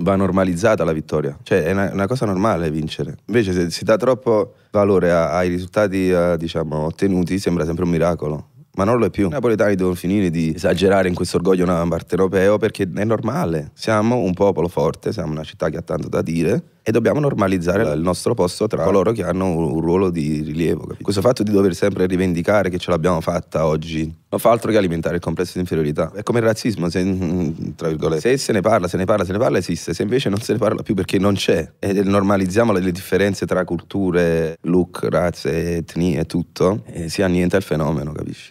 va normalizzata la vittoria. Cioè è una, una cosa normale vincere. Invece se si dà troppo valore a- ai risultati eh, diciamo, ottenuti sembra sempre un miracolo. Ma non lo è più. I napoletani devono finire di esagerare in questo orgoglio europeo perché è normale. Siamo un popolo forte, siamo una città che ha tanto da dire e dobbiamo normalizzare il nostro posto tra coloro che hanno un ruolo di rilievo. Questo fatto di dover sempre rivendicare che ce l'abbiamo fatta oggi non fa altro che alimentare il complesso di inferiorità. È come il razzismo, se. Se se ne parla, se ne parla, se ne parla, esiste. Se invece non se ne parla più perché non c'è e normalizziamo le, differenze tra culture, look, razze, etnie e tutto, e si annienta il fenomeno, capisci?